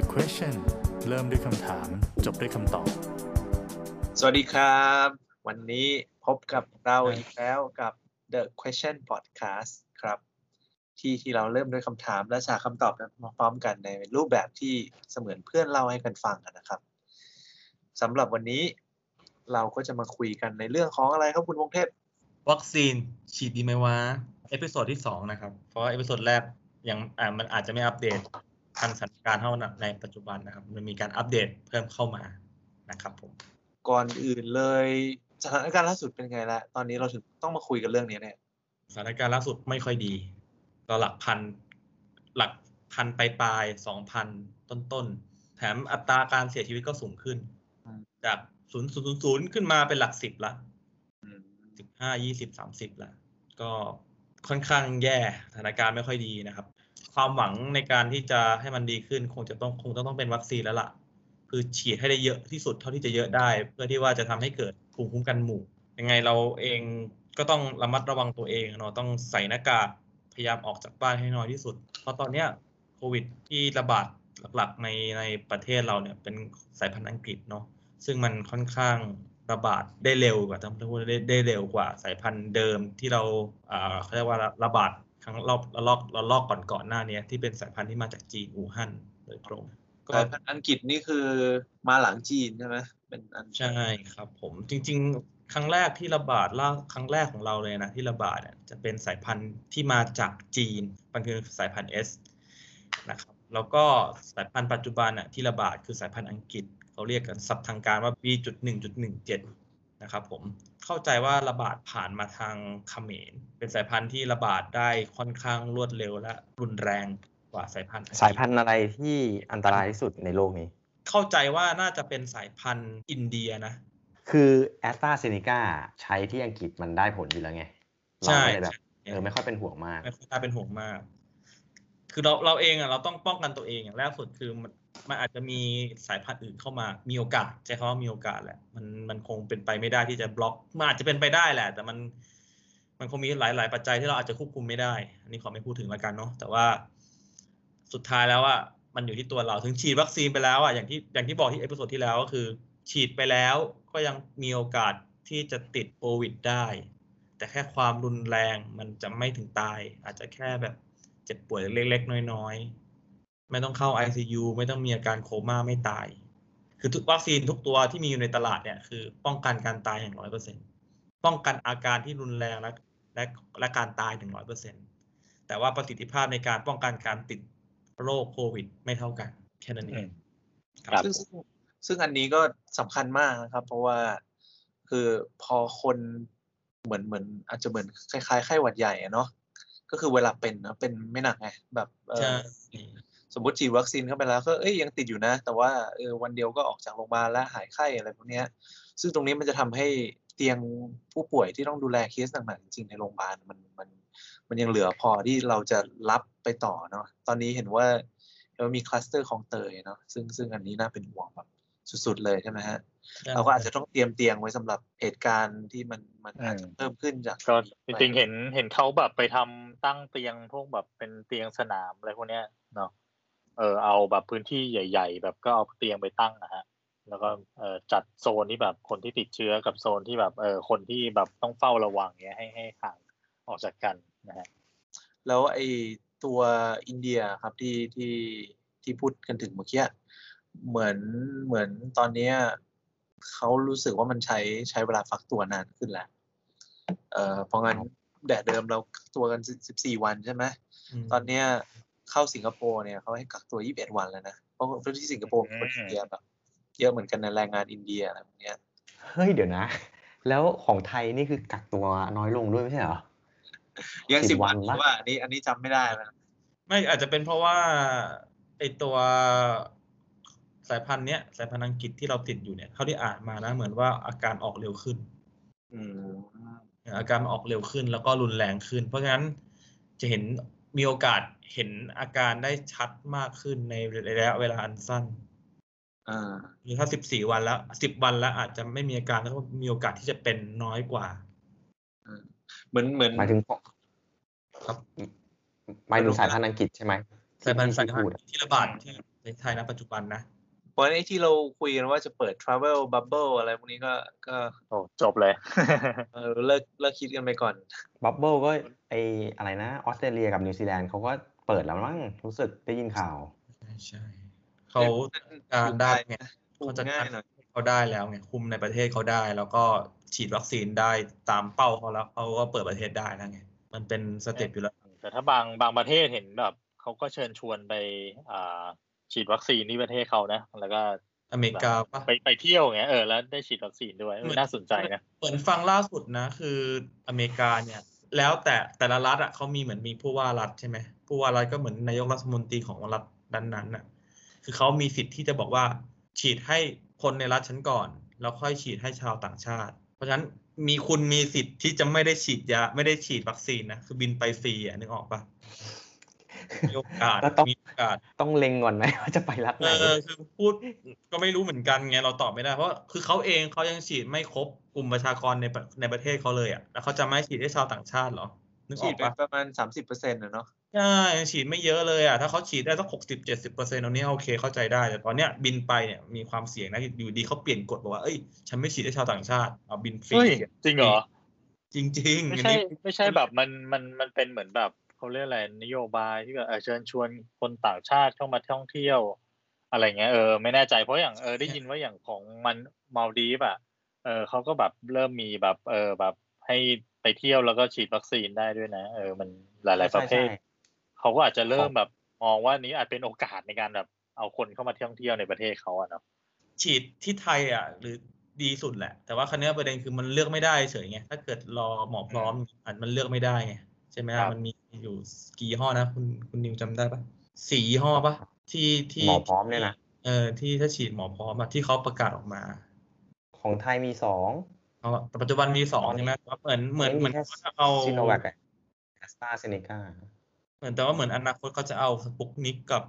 The Question เริ่มด้วยคำถาม จบด้วยคำตอบ สวัสดีครับ วันนี้พบกับเราอีกแล้วกับ The Question Podcast ครับ ที่ที่เราเริ่มด้วยคำถามและหาคำตอบมาพร้อมกันในรูปแบบที่เสมือนเพื่อนเล่าให้กันฟังกันนะครับสำหรับวันนี้เราก็จะมาคุยกันในเรื่องของอะไรครับคุณวงเทพ วัคซีนฉีดดีไหมวะ episode ที่สองนะครับ เพราะว่า episode แรกยังอ่ามันอาจจะไม่อัปเดต ทันสถานการณ์เท่าในปัจจุบันนะครับ มันมีการอัปเดตเพิ่มเข้ามานะครับผมก่อนอื่นเลยสถานการณ์ล่าสุดเป็นไงละตอนนี้เราถึงต้องมาคุยกันเรื่องนี้เนี่ยสถานการณ์ล่าสุดไม่ค่อยดีก็หลักพันหลักพันไปปลายสองพันต้นต้นๆแถมอัตราการเสียชีวิตก็สูงขึ้นอืมจากศูนย์ศูนย์ศูนย์ขึ้นมาเป็นหลักสิบละอืมสิบห้ายี่สิบสามสิบละก็ค่อนข้างแย่สถานการณ์ไม่ค่อยดีนะครับ ความหวังในการที่จะให้มันดีขึ้น คงจะต้องคงจะต้องเป็นวัคซีนแล้วล่ะ คือฉีดให้ได้เยอะที่สุดเท่าที่จะเยอะได้ เพื่อที่ว่าจะทำให้เกิดภูมิคุ้มกันหมู่ ยังไงเราเองก็ต้องระมัดระวังตัวเองเนาะต้องใส่หน้ากากพยายามออกจากบ้านให้น้อยที่สุด เพราะตอนเนี้ยโควิดที่ระบาดหลักๆในในประเทศเราเนี่ยเป็นสายพันธุ์อังกฤษเนาะซึ่งมันค่อนข้างระบาดได้เร็วกว่าต้องพูดได้ไดเร็วกว่าสายพันธุ์เดิมที่เราอ่าเขาเรียกว่าระบาด ครั้งรอบระลอกระลอกก่อนก่อนๆหน้านี้ที่เป็นสายพันธุ์ที่มาจากจีนอู่ฮั่นโดยตรงก็สายพันธุ์อังกฤษนี่คือมาหลังจีนใช่ไหมเป็นอันใช่ครับ ผมจริง ๆ ครั้งแรกที่ระบาดล่าครั้งแรกของเราเลยนะที่ระบาดอะจะเป็นสายพันธุ์ที่มาจากจีนมันคือสายพันธุ์ S นะครับแล้วก็สายพันธุ์ปัจจุบันอะที่ระบาดคือสายพันธุ์อังกฤษเขาเรียกกันศัพท์ทางการว่า B.1.17 นะครับผม เข้าใจว่าระบาดผ่านมาทางเขมร เป็นสายพันธุ์ที่ระบาดได้ค่อนข้างรวดเร็วและรุนแรงกว่าสายพันธุ์อังกฤษสายพันธุ์อะไรที่อันตรายที่สุดในโลกนี้ เข้าใจว่าน่าจะเป็นสายพันธุ์อินเดียนะ คือแอสตราเซเนกาใช้ที่อังกฤษมันได้ผลอยู่แล้วไงเราใช่ไม่ได้แบบใช่เออไม่ค่อยเป็นห่วงมาก ไม่ค่อยน่าเป็นห่วงมาก คือเราเราเองอะเราต้องป้องกันตัวเองอย่างแรกสุดคือ มันอาจจะมีสายพันธุ์อื่นเข้ามา มีโอกาสใช้คำว่ามีโอกาสแหละ มันมันคงเป็นไปไม่ได้ที่จะบล็อก มันอาจจะเป็นไปได้แหละ แต่มันมันคงมีหลายหลายปัจจัยที่เราอาจจะควบคุมไม่ได้ อันนี้ขอไม่พูดถึงแล้วกันเนาะ แต่ว่าสุดท้ายแล้วอะมันอยู่ที่ตัวเรา ถึงฉีดวัคซีนไปแล้วอะ อย่างที่อย่างที่บอกที่ episode ที่แล้วก็คือ ฉีดไปแล้วก็ยังมีโอกาสที่จะติดโควิดได้ แต่แค่ความรุนแรงมันจะไม่ถึงตาย อาจจะแค่แบบเจ็บป่วยเล็ก ๆ น้อย ๆ ไม่ต้องเข้า ICU ไม่ต้องมีอาการโคม่าไม่ตาย คือทุกวัคซีนทุกตัวที่มีอยู่ในตลาดเนี่ยคือ ป้องกันการตายอย่างร้อยเปอร์เซ็นป้องกันอาการที่รุนแรงและและและการตายถึงร้อยเปอร์เซ็นแต่ว่าประสิทธิภาพในการป้องกันการติดโรคโควิด ไม่เท่ากันแค่นั้นเองครับซึ่งซึ่งซึ่งอันนี้ก็สำคัญมากนะครับ เพราะว่าคือพอคนเหมือนเหมือน อาจจะเหมือนคล้ายๆไข้หวัดใหญ่อะเนาะก็คือเวลาเป็นนะเป็นไม่หนักไงแบบเออใช่ สมมติฉีดวัคซีนเข้าไปแล้วก็เอ้ยยังติดอยู่นะ แต่ว่าเออวันเดียวก็ออกจากโรงพยาบาลแล้วหายไข้อะไรพวกเนี้ยซึ่งตรงนี้มันจะทำให้เตียงผู้ป่วยที่ต้องดูแลเคสหนักๆจริงๆในโรงพยาบาลมันมันมันยังเหลือพอที่เราจะรับไปต่อเนาะตอนนี้เห็นว่าเห็นว่ามีคลัสเตอร์ของเตยเนาะซึ่งซึ่งอันนี้น่าเป็นห่วงแบบสุดๆเลยใช่ไหมฮะเราก็อาจจะต้องเตรียมเตียงไว้สำหรับเหตุการณ์ที่มันมันอาจจะอืมเพิ่มขึ้นจากก็จริงๆเห็นเห็นเขาแบบไปทำตั้งเตียงพวกแบบเป็นเตียงสนามอะไรพวกเนี้ยเนาะ เออเอาแบบพื้นที่ใหญ่ ๆ แบบก็เอาเตียงไปตั้งนะฮะแล้วก็เออจัดโซนที่แบบคนที่ติดเชื้อกับโซนที่แบบเออคนที่แบบต้องเฝ้าระวังเงี้ยให้ให้ห่างออกจากกันนะฮะแล้วไอ้ตัวอินเดียครับที่ที่ที่พูดกันถึงเมื่อกี้เหมือนเหมือนตอนเนี้ยเขารู้สึกว่ามันใช้ใช้เวลาฟักตัวนานขึ้นแล้วเอ่อเพราะงั้นแดดเดิมเรากักตัวกันสิบสี่วันใช่ไหมมตอนเนี้ย เข้าสิงคโปร์เนี่ยเขาให้กักตัวยี่สิบเอ็ดวันแล้วนะ เพราะว่าที่สิงคโปร์มีคนอินเดียแบบเยอะเหมือนกันนะแรงงานอินเดียอะไรพวกเนี้ย เฮ้ยเดี๋ยวนะ แล้วของไทยนี่คือกักตัวน้อยลงด้วยไม่ใช่เหรอ ยังสิสิบบวัวันนปะว่าอันนี้อันนี้จำไม่ได้แล้วไม่อาจจะเป็นเพราะว่าไอตัวสายพันธุ์เนี้ยสายพันธุ์อังกฤษที่เราติดอยู่เนี่ยเขาได้อ่านมานะเหมือนว่าอาการออกเร็วขึ้นอืมอาการมันออกเร็วขึ้นแล้วก็รุนแรงขึ้น เพราะฉะนั้นจะเห็น มีโอกาสเห็นอาการได้ชัดมากขึ้นในระยะเวลาอันสั้นอ่าหรือถ้าสิบสี่วันแล้วสิบวันแล้วอาจจะไม่มีอาการแล้วก็มีโอกาสที่จะเป็นน้อยกว่าเหมือนเหมือนหมายถึงครับหมายถึงสายพันธุ์อังกฤษใช่ไหมสายพันธุ์ที่สายพันพูดธุ์อะที่ระบาดที่ในศไทยณปัจจุบันนะเพ ราะฉะนั้นไอ้ที่เราคุยกันว่าจะเปิด travel bubble อะไรพวกนี้ก็ก็โอ้จบเลยเออเลิกเลิกคิดกันไปก่อนบับเบิลก็ไออะไรนะออสเตรเลียกับนิวซีแลนด์เขาก็เปิดแล้วมั้งรู้สึกได้ยินข่าว ใช่ใช่เขาจัดการได้ไงคุมง่ายหน่อยเขาจัดการเขาได้แล้วไงคุมในประเทศเขาได้ แล้วก็ฉีดวัคซีนได้ตามเป้าเขาแล้วเขาก็เปิดประเทศได้แล้วไงมันเป็น step อยู่แล้วแต่ถ้าบางบางประเทศเห็นแบบเขาก็เชิญชวนไปอ่า ฉีดวัคซีนที่ประเทศเขานะ แล้วก็อเมริกาปะไปไปเที่ยวอย่างเงี้ยเออแล้วได้ฉีดวัคซีนด้วยเออน่าสนใจนะเหมือนฟังล่าสุดนะ คืออเมริกาเนี่ย แล้วแต่แต่ละรัฐอะเขามีเหมือนมีผู้ว่ารัฐใช่ไหมผู้ว่ารัฐก็เหมือนนายกรัฐมนตรีของรัฐนั้นๆน่ะ คือเขามีสิทธิ์ที่จะบอกว่า ฉีดให้คนในรัฐฉันก่อน แล้วค่อยฉีดให้ชาวต่างชาติ เพราะฉะนั้นมีคุณมีสิทธิ์ที่จะไม่ได้ฉีดยาไม่ได้ฉีดวัคซีนนะคือบินไปฟรีอะนึกออกปะ มีโอกาสแล้วต้องมีโอกาสต้องเล็งก่อนไหมว่าจะไปรัฐไหนเออคือพูดก็ไม่รู้เหมือนกันไงเราตอบไม่ได้เพราะคือเขาเองเขายังฉีดไม่ครบกลุ่มประชากรในประในประเทศเขาเลยอะแล้วเขาจะไม่ฉีดให้ชาวต่างชาติเหรอนึกอฉีอดกไปปะประมาณสามสิบเปอร์เซ็นต์นะเนาะใช่ยังฉีดไม่เยอะเลยอะถ้าเขาฉีดได้สักหกสิบเจ็ดสิบเปอร์เซ็นต์ตรงนี้โอเคเข้าใจได้ แต่ตอนเนี้ยบินไปเนี่ยมีความเสี่ยงนะอยู่ดีเขาเปลี่ยนกฎบอกว่าเอ้ยฉันไม่ฉีดให้ชาวต่างชาติเอาบินฟรีเฮ้ยจริงเหรอจริงๆไม่อันใช่นี้ไม่ใช่แบบมันมันมันเป็นเหมือนแบบ เขาเรียกอะไรนโยบายที่แบบเออเชิญชวนคนต่างชาติเข้ามาท่องเที่ยว อะไรเงี้ยเออไม่แน่ใจเพราะอย่างเออได้ยินว่าอย่างของมันมาลดีฟอะเออเขาก็แบบเริ่มมีแบบเออแบบให้ไปเที่ยวแล้วก็ฉีดวัคซีนได้ด้วยนะ เออมันหลาย ๆ ประเภทใช่เขาก็อาจจะเริ่มแบบมองว่านี้อาจเป็นโอกาสในการแบบเอาคนเข้ามาท่องเที่ยวในประเทศเขาอะเนาะฉีดที่ไทยอะ หรือดีสุดแหละ แต่ว่าครั้นี้ยประเด็นคือมันเลือกไม่ได้เฉยไงถ้าเกิดรอหมอพร้อมอันมันเลือกไม่ได้ไงใช่ไหมมันมี อยู่กี่ยี่ห้อนะ คุณคุณนิวจำได้ปะสี่ยี่ห้อปะที่ที่หมอพร้อมเนี่ยนะเออที่ถ้าฉีดหมอพร้อมอะที่เขาประกาศออกมา ของไทยมีสองเอาแต่ปัจจุบันมีสองตอนนี้ใช่ไหมแต่ว่าเหมือนเหมือนเหมือนแค่ว่าเอาซิโนแวคแอสตราเซเนกาเหมือนแต่ว่าเหมือนอนาคตเขาจะเอาสปุกนิกกับ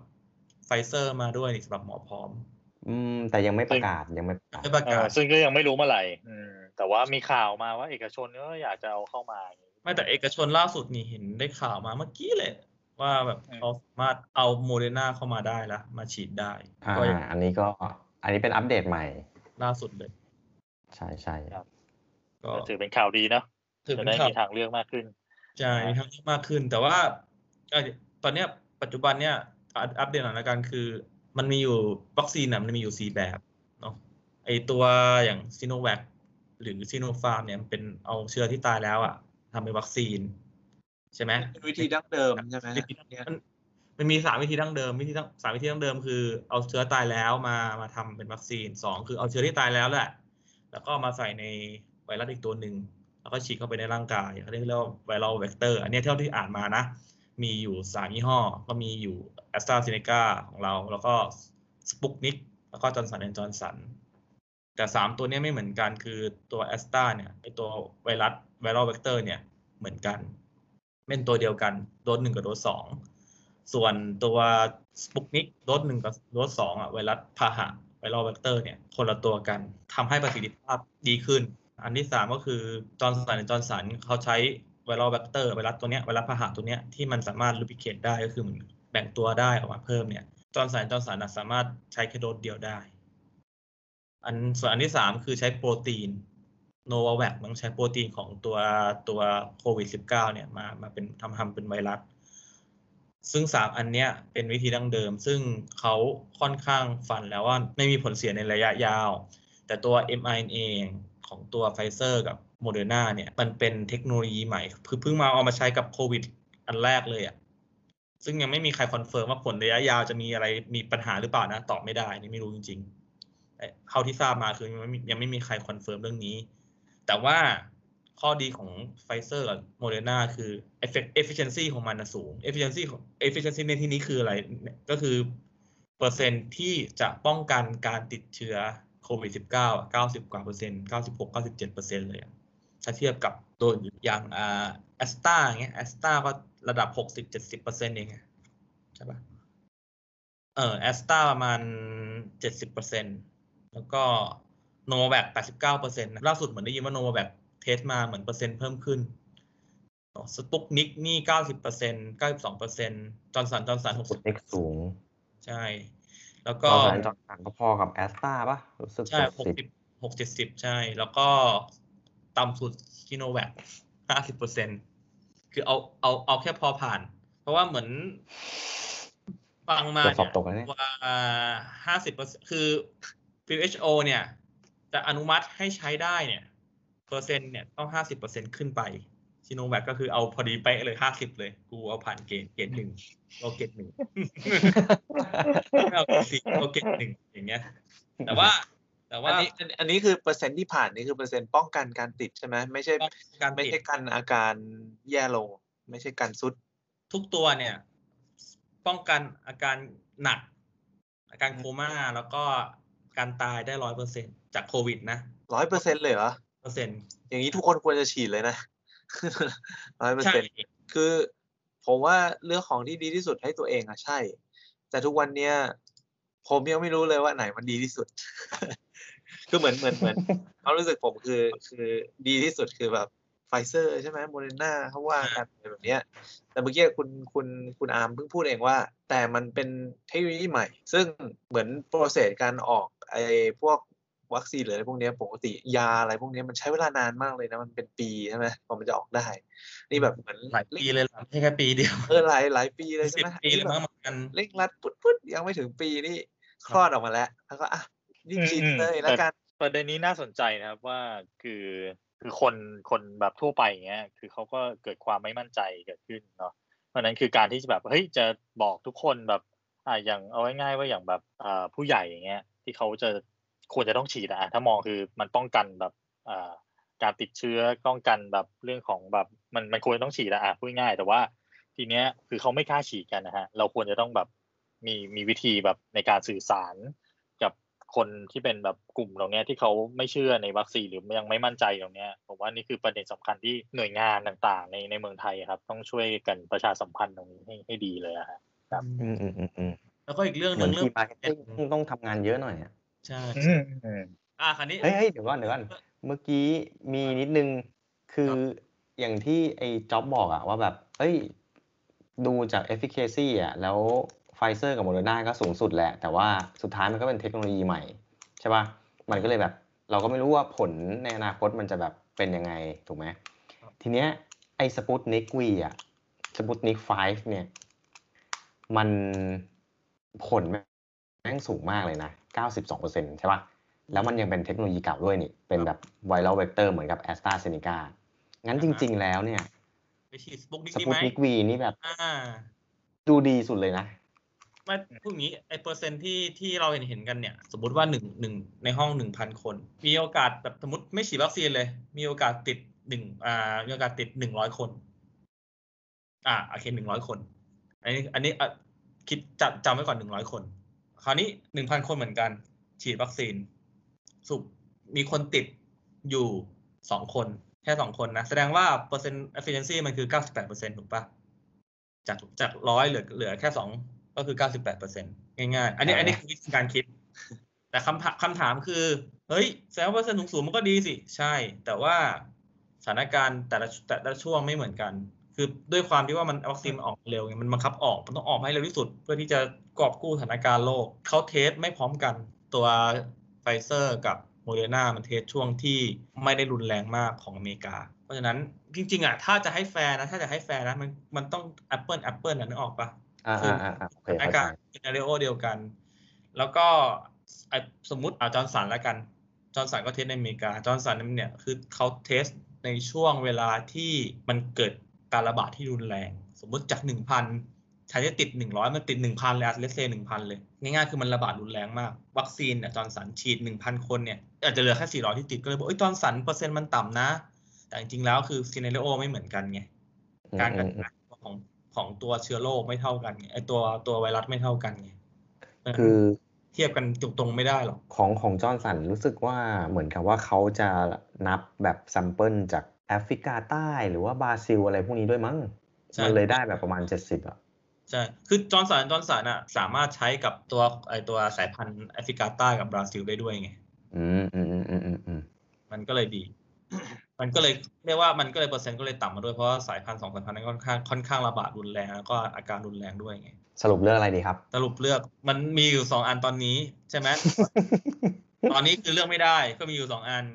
ไฟเซอร์มาด้วยนี่สำหรับหมอพร้อม อืม แต่ยังไม่ประกาศยังไม่ประกาศไม่ประเอกาอศซึ่งก็ยังไม่รู้เมื่อไหร่อืมแต่ว่ามีข่าวมาว่าเอกชนก็อยากจะเอาเข้ามา ไม่แต่เอกชนล่าสุดนี่เห็นได้ข่าวมาเมื่อกี้เลย ว่าแบบอืมเขาสามารถเอาโมเดอร์นาเข้ามาได้ละมาฉีดได้อ่าก็ยังอันนี้ก็ อันนี้เป็นอัปเดตใหม่ ล่าสุดเลย ใช่ใช่ก็ก็ถือเป็นข่าวดีเนาะถือจะเป็นได้ข่าวมีทางเลือกมากขึ้นใช่มีทางเลือกมากขึ้น แต่ว่าเอ่อตอนเนี้ยปัจจุบันเนี้ยอัปอัปเดตหน่อยละกันคือ มันมีอยู่วัคซีนน่ะมันมีอยู่สี่แบบเนาะไอตัวอย่างซีโนแวคหรือซีโนฟาร์มเนี่ยมันเป็นเอาเชื้อที่ตายแล้วอะ ทำเป็นวัคซีน ใช่ไหมเป็นวิธีดั้งเดิมใช่ไหมวิธีเนี่ยมันมันมีสามวิธีดั้งเดิมวิธีดั้งสามวิธีดั้งเดิมคือเอาเชื้อตายแล้วมามาทำเป็นวัคซีนสองคือเอาเชื้อที่ตายแล้วแหละ แล้วก็เอามาใส่ในไวรัสอีกตัวหนึ่งแล้วก็ฉีดเข้าไปในร่างกายเขาเรียกว่า viral vector อันเนี้ยเท่าที่อ่านมานะ มีอยู่สามยี่ห้อ ก็มีอยู่แอสตราเซเนกาของเรา แล้วก็สปุตนิกแล้วก็จอร์นสันแอนจอร์นสันแต่สามตัวเนี้ยไม่เหมือนกันคือตัวแอสตราเนี่ยไอตัวไวรัส viral vector เนี่ยเหมือนกัน เป็นตัวเดียวกันโดสหนึ่งกับโดสสองส่วนตัวสปุตนิกโดสหนึ่งกับโดสสองอะไวรัสพาหะ viral vector เนี่ยคนละตัวกันทำให้ประสิทธิภาพดีขึ้น อันที่สามก็คือจอร์นสันจอร์นสันเขาใช้ viral vector ไวรัสตัวเนี้ยไวรัสพาหะตัวเนี้ยที่มันสามารถ replicate ได้ก็คือเหมือนแบ่งตัวได้ออกมาเพิ่มเนี่ยจอร์นสันจอร์นสันสามารถใช้แค่โดสเดียวได้ อันส่วนอันที่สามคือใช้โปรตีน โนวาแวคต้องใช้โปรตีนของตัวตัวโควิด -19 เนี่ยมามาเป็นทำทำเป็นไวรัส ซึ่งสามอันเนี้ยเป็นวิธีดั้งเดิม ซึ่งเขาค่อนข้างฟันแล้วว่าไม่มีผลเสียในระยะยาว แต่ตัว mRNA ของตัวไฟเซอร์กับโมเดอร์นาเนี่ยมันเป็นเทคโนโลยีใหม่คือเพิ่งมาเอามาใช้กับโควิด อันแรกเลยอะ่ะซึ่งยังไม่มีใคร confirm ว่าผลระยะยาวจะมีอะไรมีปัญหาหรือเปล่านะ ตอบไม่ได้นี่ไม่รู้จริงๆเท่าที่ทราบมาคือยังไม่มียังไม่มีใคร confirm เรื่องนี้ แต่ว่าข้อดีของไฟเซอร์กับโมเดอร์นาคือ effect- efficiency ของมันสูง efficiency ของ efficiency ในที่นี้คืออะไรก็คือ เปอร์เซ็นต์ที่จะป้องกันการติดเชื้อโควิด -19 อะ90 กว่าเปอร์เซ็นต์96 97เปอร์เซ็นต์เลย ถ้าเทียบกับตัวอื่นอย่างอ่าแอสตราเงี้ยแอสตราก็ระดับ 60 70เปอร์เซ็นต์เองใช่ปะเออแอสตราประมาณ 70เปอร์เซ็นต์แล้วก็ โนแวค89เปอร์เซ็นต์ล่าสุดเหมือนได้ยินว่าโนแวค test มาเหมือนเปอร์เซ็นต์เพิ่มขึ้นสปุตนิกนี่90เปอร์เซ็นต์92เปอร์เซ็นต์จอร์นสันจอร์นสันสุดเล็กสูง ใช่ แล้วก็จอร์นสันจอร์นสันก็พอกับแอสตราป่ะรู้สึกใช่เจ็ดหกสิบสิบหกเจ็ดสิบใช่ แล้วก็ต่ำสุดซิโนแวคห้าสิบเปอร์เซ็นคือเอาเอาเอาแค่พอผ่าน เพราะว่าเหมือนฟังมาเกือบสอเนี่บยตกแล้วเนี่ยว่าห้าสิบเปอร์เซ็นคือ WHO เนี่ย จะอนุมัติให้ใช้ได้เนี่ยเปอร์เซ็นต์เนี่ยต้องห้าสิบเปอร์เซ็นขึ้นไปซิโนแวคก็คือเอาพอดีเป๊ะเลยห้าสิบเลย กูเอาผ่านเกณฑ์เกณฑ์หนึ่งเอาเกณฑ์หนึ่งไม่เอาเกณฑ์สี่เอาเกณฑ์หนึ่งอย่างเงี้ย แต่ว่า แต่อัว่านนี้อันอันนี้คือเปอร์เซ็นต์ที่ผ่านนี่คือเปอร์เซ็นต์ป้องกันการติดใช่ไหมไม่ใช่การไม่ติดใช่กันอาการแย่ลง ไม่ใช่การซุด ทุกตัวเนี่ย ป้องกันอาการหนัก อาการโคม่าแล้วก็การตายได้ร้อยเปอร์เซ็น จากโควิดนะร้อยเปอร์เซ็นต์เลยเหรอเปอร์เซ็นต์อย่างนี้ทุกคนควรจะฉีดเลยนะร้อยเปอร์เซ็นต์ใช่คือผมว่าเลือกของที่ดีที่สุดให้ตัวเองอะใช่ แต่ทุกวันเนี้ยผมยังไม่รู้เลยว่าไหนมันดีที่สุดคือเหมือนเหมือนเหมือนความรู้สึกผมคือคือดีที่สุดคือแบบไฟเซอร์ใช่ไหมโมเดอร์นาเขาว่ากันอะไรแบบเนี้ย แต่เมื่อกี้คุณคุณคุณอาร์มเพิ่งพูดเองว่า แต่มันเป็นเทคโนโลยีใหม่ ซึ่งเหมือน process การออกไอ้พวก วัคซีนหรืออะไรพวกเนี้ยปกติยาอะไรพวกเนี้ยมันใช้เวลานานมากเลยนะมันเป็นปีใช่ไหมกว่ามันจะออกได้ นี่แบบเหมือนหลายปีเลยเหรอไม่ใช่แค่ปีเดียวเออหลายหลายปีเลยใช่สิบไหมปีเลยอันมั้นี้งเหมือนกันแบบเร่งรัดปุ๊ดปุ๊ดยังไม่ถึงปีนี่คลอดออกมาแล้ว แล้วก็อะรีบฉีดอืมเลยแล้วกันประเด็นนี้น่าสนใจนะครับว่าคือคือคนคนแบบทั่วไปอย่างเงี้ยคือเขาก็เกิดความไม่มั่นใจเกิดขึ้นเนาะเพราะฉะนั้นคือการที่จะแบบเฮ้ยจะบอกทุกคนแบบอ่าอย่างเอาง่ายๆว่าอย่างแบบอ่าผู้ใหญ่อย่างเงี้ยที่เขาจะ ควรจะต้องฉีดอะอะถ้ามองคือมันป้องกันแบบอ่าการติดเชื้อป้องกันแบบเรื่องของแบบมันมันควรจะต้องฉีดอะอะพูดง่ายๆแต่ว่าทีเนี้ยคือเขาไม่กล้าฉีดกันนะฮะเราควรจะต้องแบบมีมีวิธีแบบในการสื่อสารกับคนที่เป็นแบบกลุ่มตรงเนี้ยที่เขาไม่เชื่อในวัคซีนหรือยังไม่มั่นใจตรงเนี้ยผมว่านี่คือประเด็นสำคัญที่หน่วยงานต่างๆ ในในเมืองไทยครับ ต้องช่วยกันประชาสัมพันธ์ตรงนี้ให้ให้ดีเลยอะฮะอืมอืมอืมอืมแล้วก็อีกเรื่องหเหมืนึ่งเรื่อทีม marke ting ต้องทำงานเยอะหน่อยอะ ใช่อืมอืมอะอันนี้เฮ้ยเฮ้ยเดี๋ยวก่อนเดี๋ยวก่อนเมื่อกี้มีนิดนึงคืออย่างที่ไอ้จ็อบบอกอะว่าแบบ เอ้ย ดูจาก efficacy อะแล้วไฟเซอร์กับโมเดอร์นาก็สูงสุดแหละ แต่ว่าสุดท้ายมันก็เป็นเทคโนโลยีใหม่ ใช่ป่ะ มันก็เลยแบบ เราก็ไม่รู้ว่าผลในอนาคตมันจะแบบเป็นยังไง ถูกไหม ทีเนี้ยไอ้สปุตนิก V อะสปุตนิก5เนี่ย มันผลแม่งสูงมากเลยนะ 92%ใช่ป่ะ แล้วมันยังเป็นเทคโนโลยีเก่าด้วยนี่ เป็นแบบ viral vector เหมือนกับแอสตราเซเนกางั้นจริง ๆ แล้วเนี่ยไปฉีดสปุตนิกดีไหมสปุตนิก V นี่แบบอ่าดูดีสุดเลยนะไม่พูดอย่างนี้ไอเปอร์เซ็นต์ที่ที่เราเห็นเห็นกันเนี่ย สมมติว่าหนึ่งหนึ่งในห้องหนึ่งพันคน มีโอกาสแบบสมมติไม่ฉีดวัคซีนเลย มีโอกาสติดหนึ่งอ่ามีโอกาสติดหนึ่งร้อยคน อ่าโอเคหนึ่งร้อยคน อันนี้ อันนี้อะคิดจำจำไว้ก่อนหนึ่งร้อยคน คราวนี้หนึ่งพันคนเหมือนกัน ฉีดวัคซีน สุบมีคนติดอยู่สองคน แค่สองคนนะ แสดงว่าเปอร์เซ็นต์ efficiency มันคือเก้าสิบแปดเปอร์เซ็นต์ถูกปะจากจากร้อยเหลือเหลือแค่สองก็คือเก้าสิบแปดเปอร์เซ็นต์ง่ายๆ อันนี้อันนี้คือวิธีการคิด แต่คำถามคำถามคือ เฮ้ยแสดงว่าเปอร์เซ็นต์สูงๆมันก็ดีสิ ใช่ แต่ว่าสถานการณ์แต่ละแต่ละช่วงไม่เหมือนกัน คือด้วยความที่ว่ามันวัคซีนมันออกเร็วไงมันบังคับออกมันต้องออกให้เร็วที่สุด เพื่อที่จะ กอบกู้สถานการณ์โลกเขา test ไม่พร้อมกันตัวไฟเซอร์กับโมเดอร์นามัน test ช่วงที่ไม่ได้รุนแรงมากของอเมริกา เพราะฉะนั้นจริง ๆอะถ้าจะให้แฟร์นะ ถ้าจะให้แฟร์นะมันมันต้อง Apple Apple นะนึกออกปะอ่าคืออ่าอ่าโอเคสถานเข้าใจการณ์ scenario เดียวกัน แล้วก็ไอ้สมมุติอาจอร์นสันแล้วกัน จอร์นสันก็ test ในอเมริกา จอร์นสันเนี่ยคือเขา test ในช่วงเวลาที่มันเกิดการระบาดที่รุนแรง สมมุติจากหนึ่งพัน ใช้จะติดหนึ่งร้อยมันติดหนึ่งพันเลย let's say หนึ่งพันเลย ง่ายๆคือมันระบาดรุนแรงมาก วัคซีนเนี่ยจอร์นสันฉีดหนึ่งพันคนเนี่ยอาจจะเหลือแค่สี่ร้อยที่ติดก็เลยบอกเอ้ยจอร์นสันเปอร์เซ็นต์มันต่ำนะ แต่จริงๆแล้วคือ scenario ไม่เหมือนกันไงอืมการกอืระมอืมจายของของตัวเชื้อโรคไม่เท่ากันไงไอตัวตัวไวรัสไม่เท่ากันไงเพราะฉะนั้นคือเทียบกันตรงๆไม่ได้หรอกของของจอร์นสันรู้สึกว่าเหมือนกับว่าเขาจะนับแบบ sample จากแอฟริกาใต้หรือว่าบราซิลอะไรพวกนี้ด้วยมั้งใช่มันเลยได้แบบประมาณ70อะ ใช่ คือจอร์นสันจอร์นสันอะสามารถใช้กับตัวไอตัวสายพันธุ์แอฟริกาใต้กับบราซิลได้ด้วยไงอืมอืมอืมอืมอืมอืมมันก็เลยดี มันก็เลยเรียกว่ามันก็เลยเปอร์เซ็นต์ก็เลยต่ำมาด้วยเพราะว่าสายพันธุ์สองสายพันธุ์นั้นค่อนข้างค่อนข้างระบาดรุนแรงแล้วก็อาการรุนแรงด้วยไง สรุปเลือกอะไรดีครับ สรุปเลือกมันมีอยู่สองอันตอนนี้ใช่ไหม ตอนนี้คือเลือกไม่ได้ก็มีอยู่สองอัน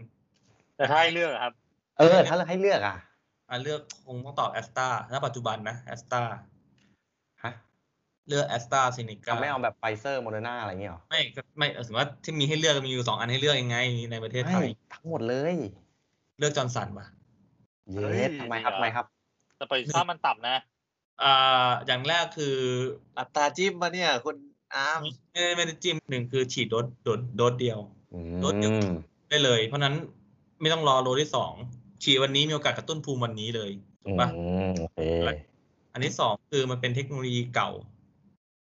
แต่ถ้าให้เลือกอะครับ เออ ถ้าเราให้เลือกอะ อันเลือกคงต้องตอบแอสตาณปัจจุบันนะแอสตาฮะ เลือกแอสตาเซเนกาเราไม่เอาแบบไฟเซอร์โมเดอร์นาอะไรอย่างเงี้ยหรอไม่ก็ไม่สมมติว่าที่มีให้เลือกมีอยู่สองอันให้เลือกยังไงในประเทศไทไม่ทั้งหมดเลย เลือกจอร์นสันป่ะ yes เฮ้ยทำไมครับจริงเหรอทำไมครับแต่ประสิทธิภาพมันต่ำนะอ่าอย่างแรกคือหลับตาจิ้มมาเนี่ยคุณอาร์มไม่ได้ไม่ได้จิ้มหนึ่งคือฉีดโดสโดสโดสเดียวอืมโดสเดียวได้เลย เพราะฉะนั้นไม่ต้องรอโดสที่สองฉีดวันนี้มีโอกาสกระตุ้นภูมิวันนี้เลยถูกปะอืมโอเคอันที่สองคือมันเป็นเทคโนโลยีเก่าเพ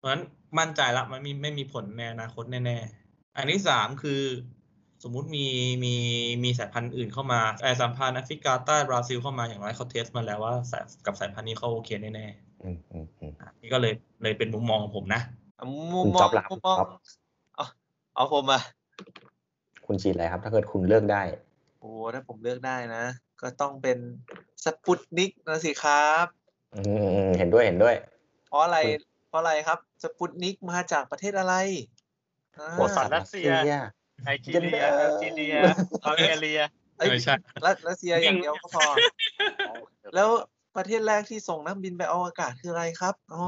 ราะฉะนั้นมั่นใจละมันมีไม่มีผลในอนาคตแน่ๆ อันที่สามคือ สมมุติมีมีมีสายพันธุ์อื่นเข้ามาไอสายพันธุ์แอฟริกาใต้บราซิลเข้ามาอย่างไรเขาเทสมาแล้วว่าสายกับสายพันธุ์นี้เขาโอเคแน่อืมอืมอืมๆอะนี่ก็เลยเลยเป็นมุมมองของผมนะมุมคุณมจ๊อองบล่ะมุมมองจ๊อบเอาเอาผมอะคุณฉีดอะไรครับ ถ้าเกิดคุณเลือกได้โอ้ถ้าผมเลือกได้นะ ก็ต้องเป็นสปุตนิกนะสิครับ อืมอืมเห็นด้วยเห็นด้วย เพราะอะไรคุณเพ ราะอะไรครับสปุตนิกมาจากประเทศอะไรอ่าโอ้สัตว์รัสเซียไนจีเรียแอลจีเรียบัลแกเรียเอ้ยไม่ใช่รัสรัสเซียอย่างเดียวก็พอ แล้วประเทศแรกที่ส่งนักบินไปอวกาศคืออะไรครับอ๋อ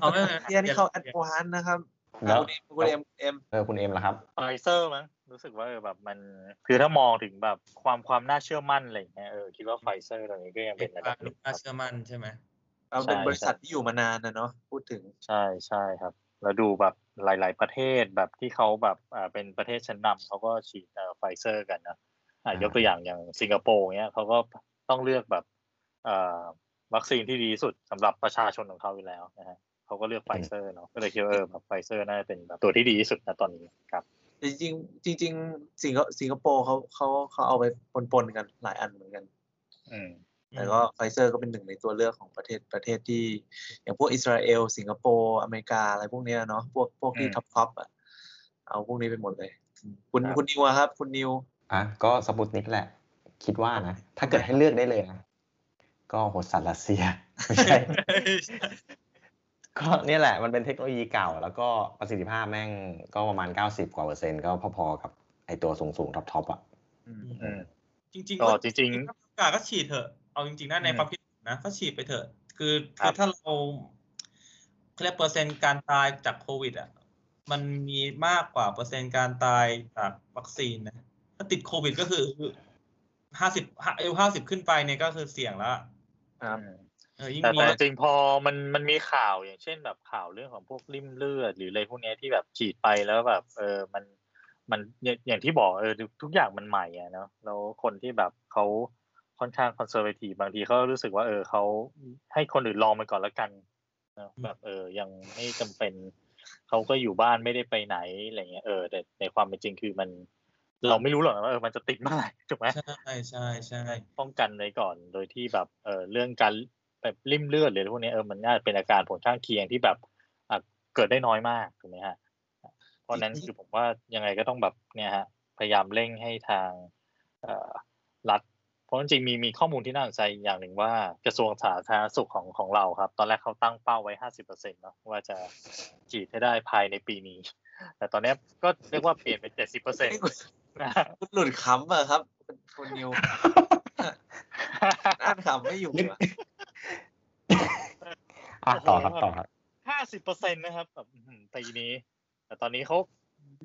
เอาไม่เรียนนี่เขา advance นะครับแล้วคุณเอ็มคุณเอ็มเอ็มเออคุณเอ็มล่ะครับไฟเซอร์มั้งรู้สึกว่าเออแบบมันคือถ้ามองถึงแบบความความน่าเชื่อมั่นอะไรอย่างเงี้ยเออคิดว่าไฟเซอร์ตอนนี้ก็ยังเป็นเป็นการระกาดัรบหนึ่งคน่าเชื่อมั่นใช่ไหม เอาเป็นใช่บริษัทที่อยู่มานานนะเนาะพูดถึงใช่ใช่ครับ แล้วดูแบบหลาย ๆ ประเทศแบบที่เขาแบบอ่าเป็นประเทศชั้นนำเขาก็ฉีดเอ่อไฟเซอร์กันนะอะอ่ายยกตัวอย่างอย่างสิงคโปร์เนี้ยเขาก็ต้องเลือกแบบเอ่อวัคซีนที่ดีที่สุดสำหรับประชาชนของเขาอยู่แล้วนะฮะเขาก็เลือกไฟเซอร์เนาะก็เลยคิดว่าเออแบบไฟเซอร์น่าจะเป็นแบบตัวที่ดีที่สุดนะตอนนี้ครับจริงๆจริงๆสิงคสิงคโปร์เขาเขาเขาเอาไปปนๆกันหลายอันเหมือนกัน อืม แต่ก็ไฟเซอร์ก็เป็นหนึ่งในตัวเลือกของประเทศประเทศที่ อย่างพวกอิสราเอล สิงคโปร์อเมริกาอะไรพวกเนี้ยเนาะพวกพวกที่อืม top top อะเอาพวกนี้ไปหมดเลย คุณครับคุณนิวอะครับ คุณนิวอะก็สปุตนิกแหละ คิดว่านะ ถ้าเกิดให้เลือกได้เลยนะ ก็โหสัตว์รัสเซียไม่ใช่ก็เนี่ยแหละมันเป็นเทคโนโลยีเก่า แล้วก็ประสิทธิภาพแม่งก็ประมาณ 90 กว่าเปอร์เซ็นต์ก็พอๆกับไอตัวสูงสูง top top อะอืมอืมจริงๆก็ก็จริงถ้าโอกาสก็ฉีดเถอะ เอาจริงๆนะในอืมความคิดผมนะก็ฉีดไปเถอะ คือครัคือถ้าเราเขาเรียกเปอร์เซ็นต์การตายจากโควิดอะมันมีมากกว่าเปอร์เซ็นต์การตายจากวัคซีนนะถ้าติดโควิดก็คือห้าสิบอายุห้าสิบขึ้นไปเนี่ยก็คือเสี่ยงแล้วครับอืมเออยิ่งแต่มีแต่จริงๆพอมันมันมีข่าวอย่างเช่นแบบข่าวเรื่องของพวกริ่มเลือด หรืออะไรพวกเนี้ยที่แบบฉีดไปแล้วแบบ เออมันมันอย่างอย่างที่บอกเออทุกอย่างมันใหม่อะเนาะแล้วคนที่แบบเขา ค่อนข้างคอนเซอร์เวทีฟบางทีเขารู้สึกว่า เออเขาให้คนอื่นลองไปก่อนแล้วกันเนอะแบบเออยังไม่จำเป็นเขาก็อยู่บ้านไม่ได้ไปไหนอะไรเงี้ยเออแต่ในความเป็นจริงคือมัน เราไม่รู้หรอกนะว่าเออมันจะติดเมื่อไหร่ถูกไหมใช่ใช่ใช่ป้องกันไว้ก่อนโดยที่แบบเออเรื่องการแบบริ่มเลือดหรืออะไรพวกนี้เออมันน่าจะเป็นอาการผลข้างเคียงที่แบบอะเกิดได้น้อยมากถูกไหมฮะ เพราะฉะนั้นคือผมว่ายังไงก็ต้องแบบเนี่ยฮะพยายามเร่งให้ทางเอ่อรัฐ เพราะจริงๆมีมีข้อมูลที่น่าสนใจอย่างหนึ่งว่ากระทรวงสาธารณสุขของของเราครับ ตอนแรกเขาตั้งเป้าไว้ห้าสิบเปอร์เซ็นต์เนาะว่าจะฉีดให้ได้ภายในปีนี้ แต่ตอนเนี้ยก็เรียกว่าเปลี่ยนเป็นเจ็ดสิบเปอร์เซ็นต์นี่คุณคุณหลุดขำอะครับคุณคุณนิวอ่านขำไม่อยู่อะอะต่อครับต่อครับห้าสิบเปอร์เซ็นต์นะครับแบบอื้อหือปีนี้ แต่ตอนนี้เขา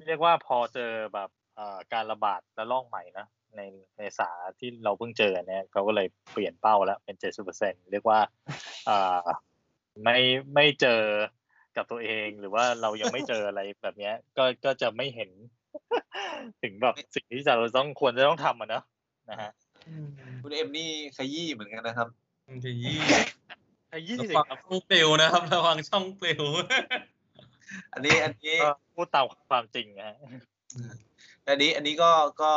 เรียกว่าพอเจอแบบเอ่อการระบาดระลอกใหม่นะ ในในสาที่เราเพิ่งเจอเนี่ยเขาก็เลยเปลี่ยนเป้าแล้วเป็นเจ็ดสิบเปอร์เซ็นเรียกว่าเอ่อไม่ไม่เจอกับตัวเองหรือว่าเรายังไม่เจออะไรแบบเนี้ย ก็ก็จะไม่เห็น ถึงแบบสิ่งที่เราต้องควรจะต้องทำอะเนอะนะฮะคุณเอ็มนี่ขยี้เหมือนกันนะครับมันจะยี่ไอ้ยี่ระสิบวังช่องปลิวนะครับ ระวังช่องปลิวอันนี้อันนี้ก็พูดตามความจริงนะฮะอันนี้อันนี้ก็ก็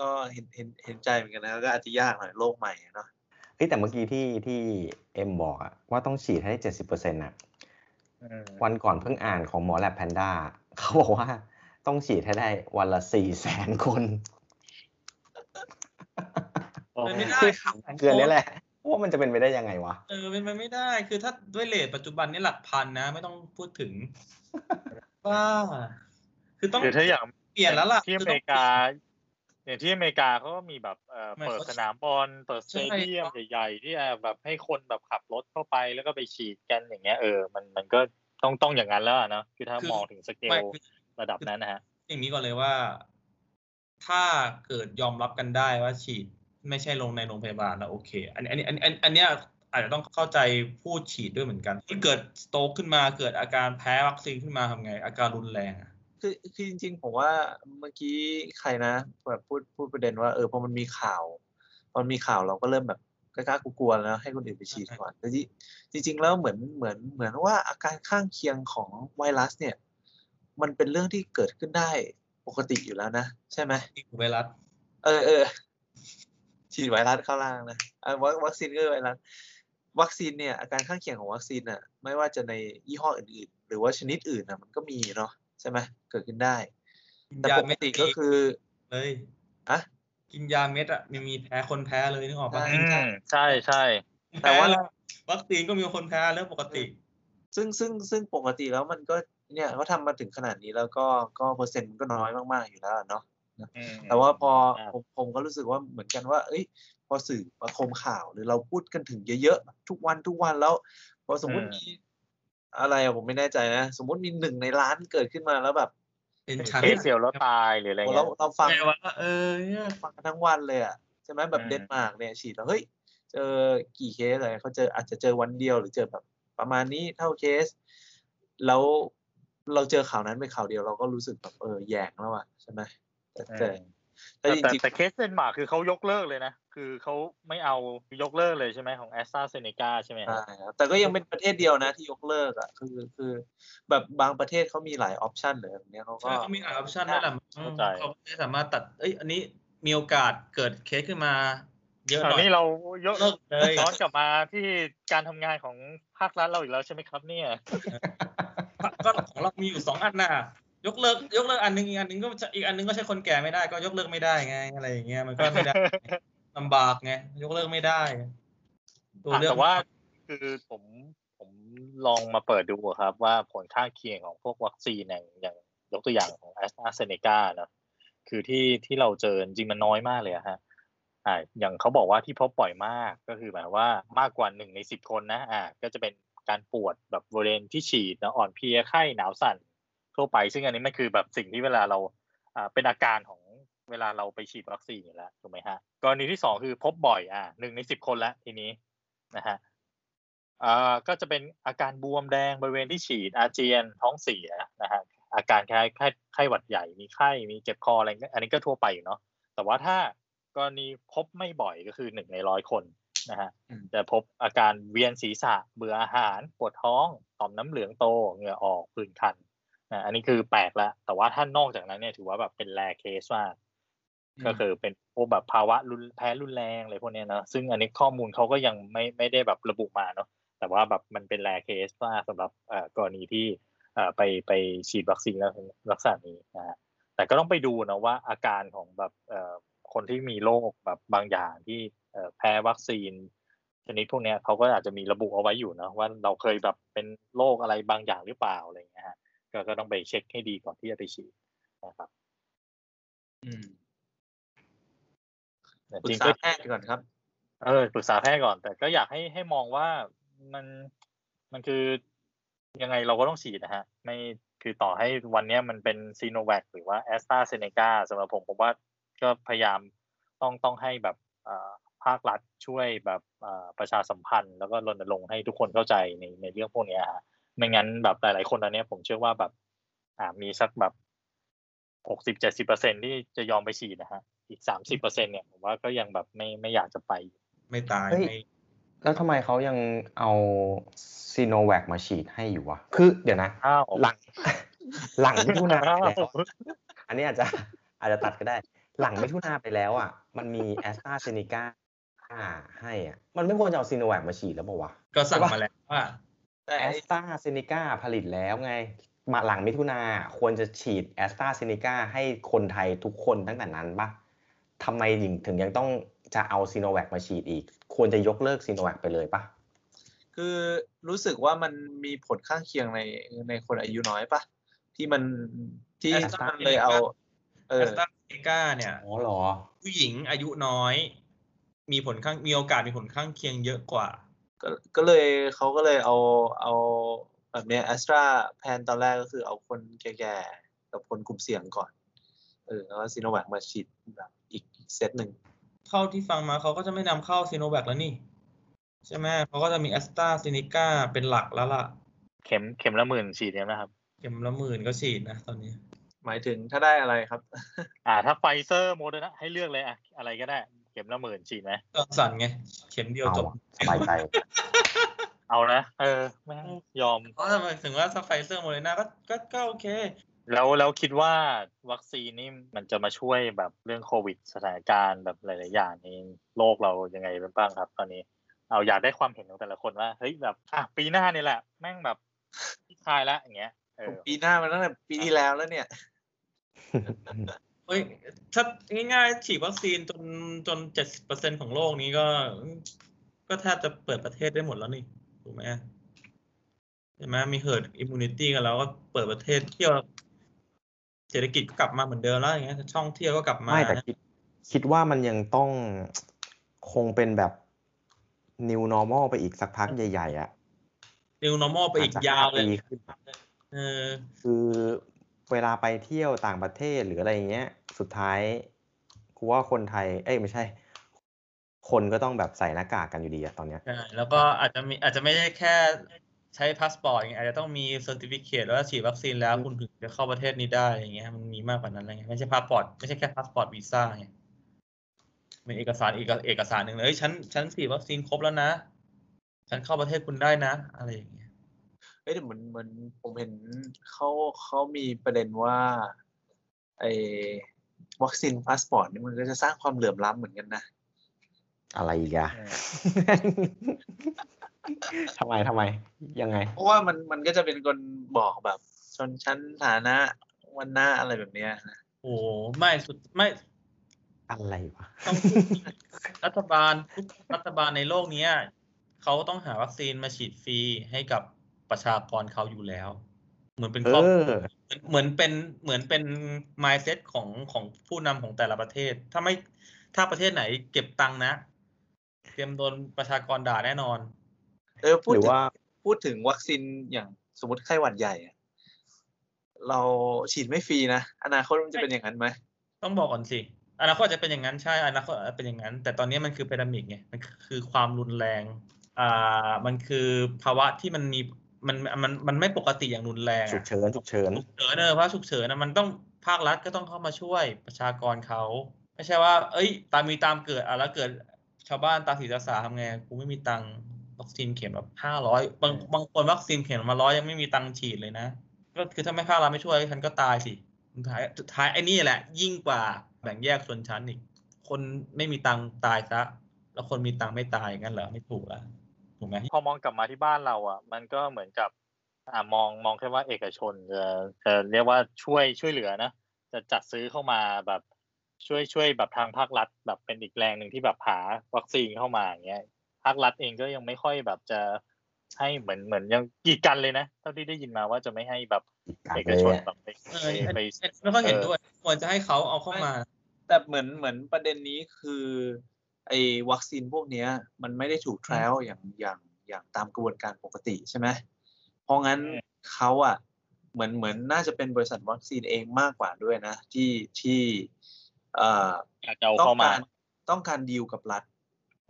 ก็เห็นเห็นเห็นใจเหมือนกันนะก็อาจจะยากหน่อยโลกใหม่อะเนาะเฮ้ยแต่เมื่อกี้ที่ที่เอ็มบอกอะว่าต้องฉีดให้ได้เจ็ดสิบเปอร์เซ็นต์อะอืมวันก่อนเพิ่งอ่านของหมอแลบแพนด้าเขาบอกว่าต้องฉีดให้ได้วันละสี่แสนคนเป็นไม่ได้คือถามเกินนี่แหละว่ามันจะเป็นไปได้ยังไงวะเออเป็นไปไม่ได้คือถ้าด้วยเลทปัจจุบันนี่หลักพันนะ ไม่ต้องพูดถึงว่าคือต้องคือถ้าอย่างเปลี่ยนแล้วล่ะที่อคือเมต้งริกา อย่างที่อเมริกาเขาก็มีแบบเอ่อไม่เปิดเขาสนามบอลเปิดสใช่เตเดียมครับใหญ่ๆที่แบบให้คนแบบขับรถเข้าไปแล้วก็ไปฉีดกันอย่างเงี้ยเออมันมันก็ต้องต้องอย่างนั้นแล้วอะเนาะคือถ้ามองถึงสเกไม่ลคือระดับนั้นนะฮะอย่างนี้ก่อนเลยว่า ถ้าเกิดยอมรับกันได้ว่าฉีดไม่ใช่ลงในโรงพยาบาลแล้วโอเค อันนี้อันนี้อันอันอันเนี้ยอาจจะต้องเข้าใจผู้ฉีดด้วยเหมือนกัน ที่เกิดสโตรกขึ้นมาเกิดอาการแพ้วัคซีนขึ้นมาทำไง อาการรุนแรงอะ คือคือจริงๆ ผมว่าเมื่อกี้ใครนะแบบพูดพูดประเด็นว่าเออพอมันมีข่าวพอมันมีข่าวเราก็เริ่มแบบกล้าๆกลัวๆแล้วให้คนอื่นไปฉีดก่อนแต่จริงจริง ๆ แล้วเหมือนเหมือนเหมือนว่าอาการข้างเคียงของไวรัส เนี่ย มันเป็นเรื่องที่เกิดขึ้นได้ปกติอยู่แล้วนะใช่ไหมนี่คือไวรัส เออเออฉีดไวรัสเข้าล่างนะอะวัควัคซีนก็คือไวรัสวัคซีนเนี่ยอาการข้างเคียงของวัคซีนอะไม่ว่าจะในยี่ห้ออื่น ๆ หรือว่าชนิดอื่นอะมันก็มีเนาะ ใช่ไหมเกิดขึ้นได้กินแต่ยาปกเม็ดติก็คือเลยอะกินยาเม็ดอะมีมีแพ้คนแพ้เลยนึกออกปะใช่อืมใช่ใช่แต่ว่าพ้ล้วัคซีนก็มีคนแพ้เรื่องปกติ ซึ่งซึ่งซึ่งปกติแล้วมันก็เนี่ยเขาทำมาถึงขนาดนี้แล้วก็ก็เปอร์เซ็นต์มันก็น้อยมากๆอยู่แล้วอะเนาะอืมแต่ว่าพอครับผมผมก็รู้สึกว่าเหมือนกันว่า เอ้ย พอสื่อมาคมข่าวหรือเราพูดกันถึงเยอะๆทุกวันทุกวันแล้ว พอสมมุติมี อะไรอะผมไม่แน่ใจนะ สมมุติมีหนึ่งในล้านเกิดขึ้นมาแล้วแบบเป็นเป็นชั้นเคสเดียวแล้วตายหรืออะไรโอ้เงี้เรายเราฟังแปลว่าเออเนี่ย ฟังกันทั้งวันเลยอะใช่ไหมแบบอืม เดนมาร์กเนี่ยฉีดแล้วเฮ้ยเจอกี่เคสอะไรเขาเจออาจจะเจอวันเดียวหรือเจอแบบประมาณนี้เท่าเคส แล้วเราเจอข่าวนั้นเป็นข่าวเดียวเราก็รู้สึกแบบเออแหยงแล้วอะใช่ไหมแต่แต่อืม แต่แต่แต่จริงแต่เคสเดนมาร์กคือเขายกเลิกเลยนะ คือเขาไม่เอายกเลิกเลยใช่ไหมของแอสตราเซเนกาใช่ไหมๆฮะใช่ครับแต่ก็ยังเป็นประเทศเดียวนะที่ยกเลิกอะคือคือ แบบบางประเทศเขามีหลาย option เลยแบบเนี้ยเขาก็ใช่เขามีหลาย option ด้วยแหละเข้าใจเขาไม่สามารถตัดเอ้ยอันนี้มีโอกาสเกิดเคสขึ้นมาเยอะหน่อยอันนี้เรายกเลิกเลยย้อนกลับมาที่การทำงานของภาครัฐเราอีกแล้วใช่ไหมครับเนี่ยก็ของเรามีอยู่สองอันน่ะ ยกเลิกยกเลิกอันหนึงอีกอันหนึงก็อีกอันหนึงก็ใช้คนแก่ไม่ได้ก็ยกเลิกไม่ได้ไงอะไรอย่างเงี้ยมันก็ไม่ได้ลำบากไงยกเลิกไม่ได้ตัวเลือกแต่ว่าคือผมผมลองมาเปิดดูครับ ว่าผลข้างเคียงของพวกวัคซีนอย่างอย่างยกตัวอย่างของแอสตราเซเนกาเนอะคือที่ที่เราเจอจริงมันน้อยมากเลยฮะอ่าอย่างเขาบอกว่าที่พบบ่อยมากก็คือหมายว่ามากกว่าหนึ่งในสิบคนนะอ่าก็จะเป็นการปวดแบบบริเวณที่ฉีดนะอ่อนเพลียไข้หนาวสั่น ทั่วไป ซึ่งอันนี้มันคือแบบสิ่งที่เวลาเราอ่าเป็นอาการของเวลาเราไปฉีดวัคซีนอยู่แล้วถูกไหมฮะกรณีที่สองคือพบบ่อยอ่าหนึ่งในสิบคนแล้วทีนี้นะฮะอ่าก็จะเป็นอาการบวมแดงบริเวณที่ฉีดอาเจียนท้องเสียนะฮะอาการคล้ายไข้ไข้หวัดใหญ่มีไข้มีเจ็บคออะไรเงี้ยอันนี้ก็ทั่วไปอยู่เนาะแต่ว่าถ้ากรณีพบไม่บ่อยก็คือหนึ่งในร้อยคนนะฮะจะพบอาการเวียนศีรษะเบื่ออาหาร ปวดท้องต่อมน้ำเหลืองโตเหงื่อออกผื่นคัน นะอันนี้คือแปลกแล้วแต่ว่าถ้านอกจากนั้นเนี่ยถือว่าแบบเป็นแรเคสมากก็คือเป็นพวกแบบภาวะรุนแพ้รุนแรงอะไรพวกเนี้ยเนอะซึ่งอันนี้ข้อมูลเขาก็ยังไม่ไม่ได้แบบระบุมาเนาะแต่ว่าแบบมันเป็นแรเคสมากสำหรับเอ่อกรณีที่เอ่อไปไปฉีดวัคซีนแล้วลักษณะนี้นะฮะแต่ก็ต้องไปดูนะว่าอาการของแบบเอ่อคนที่มีโรคแบบบางอย่างที่เอ่อแพ้วัคซีนชนิดพวกเนี้ยเขาก็อาจจะมีระบุเอาไว้อยู่นะว่าเราเคยแบบเป็นโรคอะไรบางอย่างหรือเปล่าอะไรอย่างเงี้ยฮะ ก็ก็ต้องไปเช็คให้ดีก่อนที่จะไปฉีดนะครับอืมแต่ปรึจริกงษาก็แพทย์ก่อนครับ เออปรึกษาแพทย์ก่อน แต่ก็อยากให้ให้มองว่ามันมันคือยังไงเราก็ต้องฉีดนะฮะ ไม่คือต่อให้วันเนี้ยมันเป็นซีโนแวคหรือว่าแอสตราเซเนกาสำหรับผมผมว่าก็พยายามต้องต้องให้แบบอ่าภาครัฐช่วยแบบอ่าประชาสัมพันธ์ แล้วก็รณรงค์ให้ทุกคนเข้าใจในในเรื่องพวกเนี้ยฮะ ไม่งั้นแบบหลาย ๆ คนตอนเนี้ยผมเชื่อว่าแบบ อ่ามีสักแบบหกสิบเจ็ดสิบเปอร์เซ็นที่จะยอมไปฉีดนะฮะ อีกสามสิบเปอร์เซ็นเนี่ยผมว่าก็ยังแบบไม่ไม่อยากจะไป ไม่ตายเฮ้ยไม่แล้วทำไมเขายังเอาซีโนแวคมาฉีดให้อยู่วะ คือเดี๋ยวนะอ้าวหลัง หลังมิถุนาไปอ้าวแล้วอันนี้อาจจะอาจจะตัดก็ได้ หลังมิถุนาไปแล้วอะ มันมีแอสตราเซเนกาให้อะ มันไม่ควรจะเอาซีโนแวคมาฉีดแล้วเปล่าวะ ก็สั่งมาแล้วว่า แต่แอไอ้แอสตราเซเนกาผลิตแล้วไง มาหลังมิถุนาควรจะฉีดแอสตราเซเนกาให้คนไทยทุกคนตั้งแต่นั้นปะทำไมถึงถึงยังต้องจะเอาซีโนแวคมาฉีดอีก ควรจะยกเลิกซีโนแวคไปเลยปะคือรู้สึกว่ามันมีผลข้างเคียงในในคนอายุน้อยปะที่มันที่ AstraZeneca มันเลยเอาเอแออสตราเซเนกาเนี่ยอ๋อเหรอ ผู้หญิงอายุน้อย มีผลข้างมีโอกาสมีผลข้างเคียงเยอะกว่า ก็ก็เลยเขาก็เลยเอาเอาแบบเนี้ยแอสตราแพนตอนแรกก็คือเอาคนแก่ๆ กับคนกลุ่มเสี่ยงก่อน เออแล้วซีโนแวคมาฉีดแบบอีกอีกเซตหนึ่งเข้าที่ฟังมาเขาก็จะไม่นำเข้าซีโนแวคแล้วนี่ ใช่ไหมเขาก็จะมีแอสตราเซเนกาเป็นหลักแล้วล่ะ เข็มเข็มละหมื่นฉีดเนี่ยนะครับ เข็มละหมื่นก็ฉีดนะตอนนี้ หมายถึงถ้าได้อะไรครับ อ่า ถ้าไฟเซอร์โมเดอร์นาให้เลือกเลยอะอะไรก็ได้เข็มละหมื่นฉีดไหมจอห์นสันไง เข็มเดียวเอาจบอะสบายใจ เอานะ เออแม่งยอมเพราะทำไมถึงว่าไฟเซอร์โมเดอร์นาก็ก็ก็โอเค แล้วแล้วคิดว่าวัคซีนนี่มันจะมาช่วยแบบเรื่องโควิด สถานการณ์แบบหลาย ๆ อย่างในโลกเรายังไงบ้างครับ ตอนนี้ เอาอยากได้ความเห็นของแต่ละคนว่าเฮ้ยแบบอะปีหน้านี่แหละ แม่งแบบคลายแล้วอย่างเงี้ยเออปีหน้ามันตั้งแต่ปีที่แล้วแล้วเนี่ย เฮ้ยถ้าง่ายๆฉีดวัคซีนจนจนเจ็ดสิบเปอร์เซ็นของโลกนี้ก็ ก็แทบจะเปิดประเทศได้หมดแล้วนี่ถูกไหมใช่ไหมมี herd immunity กันแล้วก็เปิดประเทศเที่ยวเศรษฐกิจก็กลับมาเหมือนเดิมแล้วอย่างเงี้ยช่องเที่ยวก็กลับมาไม่แต่คิดคิดว่ามันยังต้องคงเป็นแบบ new normal ไปอีกสักพักใหญ่ๆอะนิว normal ไปอีกจจะยาวเลยห้ปีขึ้นอะเออคือเวลาไปเที่ยวต่างประเทศหรืออะไรอย่างเงี้ย สุดท้ายกูว่าคนไทย เอ้ยไม่ใช่ คนก็ต้องแบบใส่หน้ากากกันอยู่ดีอะตอนเนี้ยใช่แล้วก็อาจจะมีอาจจะไม่ได้แค่ใช้พาสปอร์ตอย่างเงี้ยอาจจะต้องมี certificate ว่าฉีดวัคซีนแล้วคุณถึงจะเข้าประเทศนี้ได้อย่างเงี้ยมันมีมากกว่านั้นอะไรเงี้ยไม่ใช่พาสปอร์ตไม่ใช่แค่พาสปอร์ตวีซ่าไงมีเอกสารอีกเอกสารหนึ่งเลยเอ้ยฉันฉันฉีดวัคซีนครบแล้วนะ ฉันเข้าประเทศคุณได้นะ อะไรอย่างเงี้ยเอ้ยแต่เหมือนเหมือนผมเห็นเขาเขามีประเด็นว่าไอ้ vaccine passport นี่มันก็จะสร้างความเหลื่อมล้ำเหมือนกันนะ อะไรอีกอะอืมทำไมทำไม ยังไง เพราะว่ามันมันก็จะเป็นคนบอกแบบ ชนชั้นฐานะวันหน้าอะไรแบบเนี้ยนะโอ้ไม่สุดไม่อะไรวะต้องพูดจริงรัฐบาลทุกรัฐบาลในโลกเนี้ยเขาต้องหาวัคซีนมาฉีดฟรีให้กับประชากรเขาอยู่แล้ว เหมือนเป็นเอครอบครัอวเหมือนเป็นเหมือนเป็น mindset ของของผู้นำของแต่ละประเทศ ถ้าไม่ถ้าประเทศไหนเก็บตังค์นะ เตรียมโดนประชากรด่าแน่นอน เออพูดหรือถึงว่าพูดถึงวัคซีนอย่างสมมติไข้หวัดใหญ่อะเราฉีดไม่ฟรีนะ อนาคตมันจะเป็นอย่างนั้นไหม ต้องบอกก่อนสิอนาคตอาจจะเป็นอย่างนั้นใช่อนาคตอาจจะเป็นอย่างนั้น แต่ตอนนี้มันคือพีระมิดไงมันคือความรุนแรง อ่ามันคือภาวะที่มันมี มันมันมันไม่ปกติอย่างรุนแรงฉุอะกเฉินฉุกเฉินฉุกเฉินเนอะเพราะฉุกเฉินนะมันต้องภาครัฐก็ต้องเข้ามาช่วยประชากรเขาไม่ใช่ว่า เอ้ย ตามมีตามเกิดอะแล้วเกิดชาวบ้านตาสีตาสาทำไงกูไม่มีตังค์วัคซีนเข็มแบบห้าร้อยบางบางคนวัคซีนเข็มมาร้อยยังไม่มีตังค์ฉีดเลยนะก็คือถ้าไม่ภาครัฐไม่ช่วยฉันก็ตายสิสุดท้ายสุดท้ายไอ้นี่แหละ ยิ่งกว่าแบ่งแยกชนชั้นอีกคนไม่มีตังค์ตายซะแล้วคนมีตังค์ไม่ตายงั้นเหรอไม่ถูกแล้ว ถูกไหมพอมองกลับมาที่บ้านเราอะ มันก็เหมือนกับอ่ามองมองแค่ว่าเอกชนจะจะเรียกว่าช่วยช่วยเหลือนะจะจัดซื้อเข้ามาแบบช่วยช่วยแบบทางภาครัฐ แบบเป็นอีกแรงหนึ่งที่แบบหาวัคซีนเข้ามาอย่างเงี้ยภาครัฐเองก็ยังไม่ค่อยแบบจะให้เหมือนเหมือนยังกีดกันเลยนะเท่าที่ได้ยินมาว่าจะไม่ให้แบบกัดเอกเลยชนอะแบบไปเออไปอันไปนี้ไม่ค่อยเห็นด้วยควรจะให้เขาเอาเข้ามา แต่เหมือนเหมือนประเด็นนี้คือ ไอ้วัคซีนพวกเนี้ย มันไม่ได้ถูก trial อย่างอย่างอย่างตามกระบวนการปกติใช่ไหมเพราะงั้นเขาอะเหมือนเหมือนน่าจะเป็นบริษัทวัคซีนเองมากกว่าด้วยนะ ที่ที่เอ่ออยากจะเอาต้อเข้างมาการต้องการดีลกับรัฐ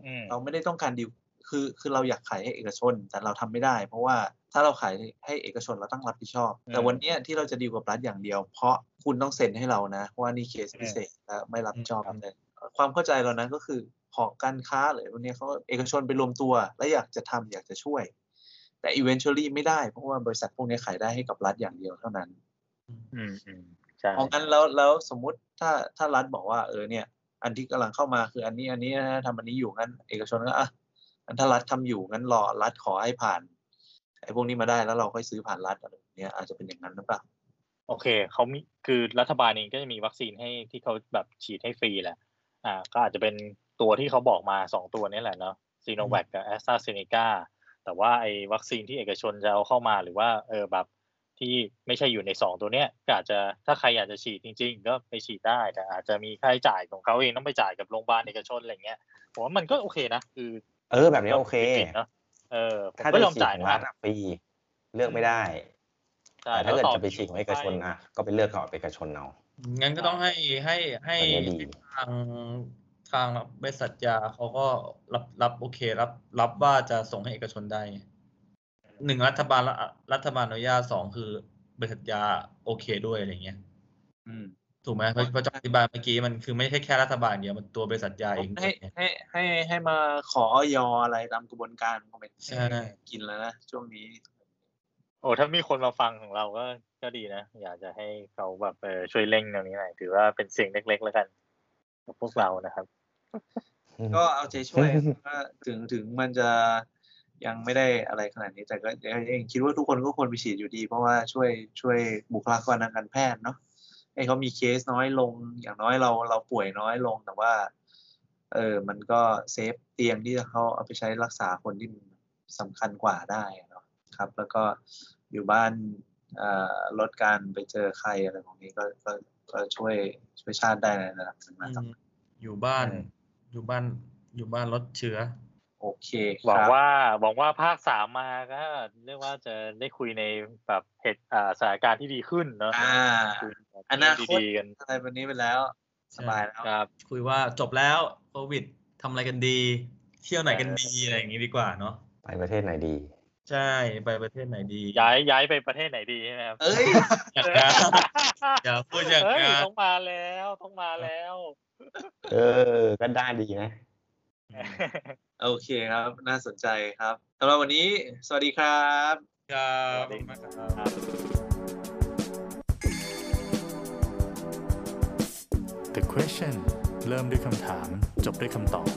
อืมเราไม่ได้ต้องการดีลคือคือเราอยากขายให้เอกชน แต่เราทำไม่ได้ เพราะว่าถ้าเราขายให้เอกชนเราต้องรับผิดชอบ แต่วันเนี้ยที่เราจะดีลกับรัฐอย่างเดียว เพราะคุณต้องเซ็นให้เรานะว่านี่เคสพิเศษและไม่รับผิดชอบเลย ความเข้าใจเรานั้นก็คือหอการค้าหรือวันนี้เขาเอกชนไปรวมตัว และอยากจะทำอยากจะช่วย แต่ eventually ไม่ได้ เพราะว่าบริษัทพวกนี้ขายได้ให้กับรัฐอย่างเดียวเท่านั้น อืมอืมใช่เพราะงั้นแล้วแล้วสมมุติถ้าถ้ารัฐบอกว่าเออเนี่ย อันที่กำลังเข้ามาคืออันนี้อันนี้นะทำอันนี้อยู่งั้น เอกชนก็อะงั้นถ้ารัฐทำอยู่งั้นรอรัฐขอให้ผ่านไอ้พวกนี้มาได้แล้วเราค่อยซื้อผ่านรัฐอะไรแบบเนี้ยอาจจะเป็นอย่างนั้นหรือเปล่าโอเคเขามีคือรัฐบาลเองก็จะมีวัคซีนให้ที่เขาแบบฉีดให้ฟรีแหละ อ่าก็อาจจะเป็นตัวที่เขาบอกมาสองตัวนี้แหละเนาะซีโนแวคกับแอสตราเซเนกาแต่ว่าไอ้วัคซีนที่เอกชนจะเอาเข้ามาหรือว่าเออแบบที่ไม่ใช่อยู่ในสองตัวเนี้ยก็อาจจะถ้าใครอยากจะฉีดจริง ๆ ก็ไปฉีดได้ แต่อาจจะมีค่าใช้จ่ายของเขาเองต้องไปจ่ายกับโรงพยาบาลเอกชนอะไรเงี้ยผมว่ามันก็โอเคนะคือเออแบบนี้โอเคเนาะเออผมถ้าก็จะยอมฉีดจ่ายของนะรัฐอะฟรีเลือกไม่ได้ใช่แต่ถ้าเกิดแล้วต่อจะไปฉีดของเอกชนอะก็ไปเลือกของเอกชนเอา งั้นก็ต้องให้ให้ให้อันนี้ดี ทางทางบริษัทยาเขาก็รับรับโอเค รับรับว่าจะส่งให้เอกชนได้ไงหนึ่งรัฐบาลรัฐบาลอนุญาตสองคือบริษัทยาโอเคด้วยอะไรเงี้ยอืม ถูกไหมเพราะเพราะจะอธิบายเมื่อกี้มันคือไม่ใช่แค่รัฐบาลเดียวมันตัวบริษัทยาเองด้วให้ยไง ให้ให้ให้มาขอออยอะไรตามกระบวนการคงเป็นใช่ กินแล้วนะช่วงนี้ โอ้ถ้ามีคนมาฟังของเราก็ ก็ดีนะ อยากจะให้เขาแบบเออช่วยเร่งตรงนี้หน่อย ถือว่าเป็นเสียงเล็กๆ แล้วกันกับพวกเรานะครับ ก็เอาใจช่วยว่าถึงถึงมันจะยังไม่ได้อะไรขนาดนี้ แต่ก็เองคิดว่าทุกคนก็ควรไปฉีดอยู่ดี เพราะว่าช่วยช่วยบุคลากรทางการแพทย์เนาะให้เขามีเคสน้อยลง อย่างน้อยเราเราป่วยน้อยลง แต่ว่า เออมันก็เซฟเตียงที่เขาเอาไปใช้รักษาคนที่สำคัญกว่าได้เนาะครับ แล้วก็อยู่บ้าน ลดการไปเจอใครอะไรของนี้ก็ก็ก็ช่วยช่วยชาติได้ในระดับหนึ่งอืนะครับมอยู่บ้านอืมอยู่บ้าน อยู่บ้านลดเชื้อ โอเคคหวังรับว่าหวังว่าภาคสามมาก็เรียกว่าจะได้คุยในแบบเหตุอ่าสถานการณ์ที่ดีขึ้นเนาะอ่าคุยแบบอนาคตดีๆกันอะไรแบบนี้ไปแล้วสบายแล้วครับ คุยว่าจบแล้วโควิดทำอะไรกันดี เที่ยวไหนกันดีอะไรอย่างนี้ดีกว่าเนาะไปประเทศไหนดี ใช่ไปประเทศไหนดี ย้ายย้ายไปประเทศไหนดีใช่ไหมครับเอ้ยอย่างนั้นอย่าพูดอย่างเฮ้ยนั้นต้องมาแล้วต้องมาแล้ว เออ ก็ได้ดีนะ โอเคครับ น่าสนใจครับสำหรับวันนี้ สวัสดีครับครับสวัสดีมากครับครับ The question เริ่มด้วยคำถาม จบด้วยคำตอบ